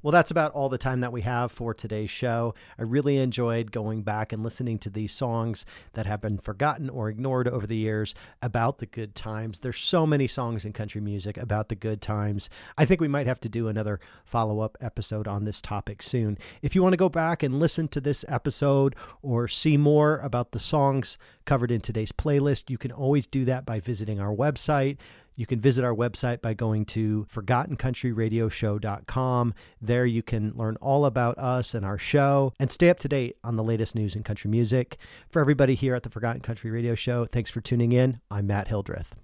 Well, that's about all the time that we have for today's show. I really enjoyed going back and listening to these songs that have been forgotten or ignored over the years about the good times. There's so many songs in country music about the good times. I think we might have to do another follow up episode on this topic soon. If you want to go back and listen to this episode or see more about the songs covered in today's playlist, you can always do that by visiting our website. You can visit our website by going to forgottencountryradioshow.com. There you can learn all about us and our show and stay up to date on the latest news in country music. For everybody here at the Forgotten Country Radio Show, thanks for tuning in. I'm Matt Hildreth.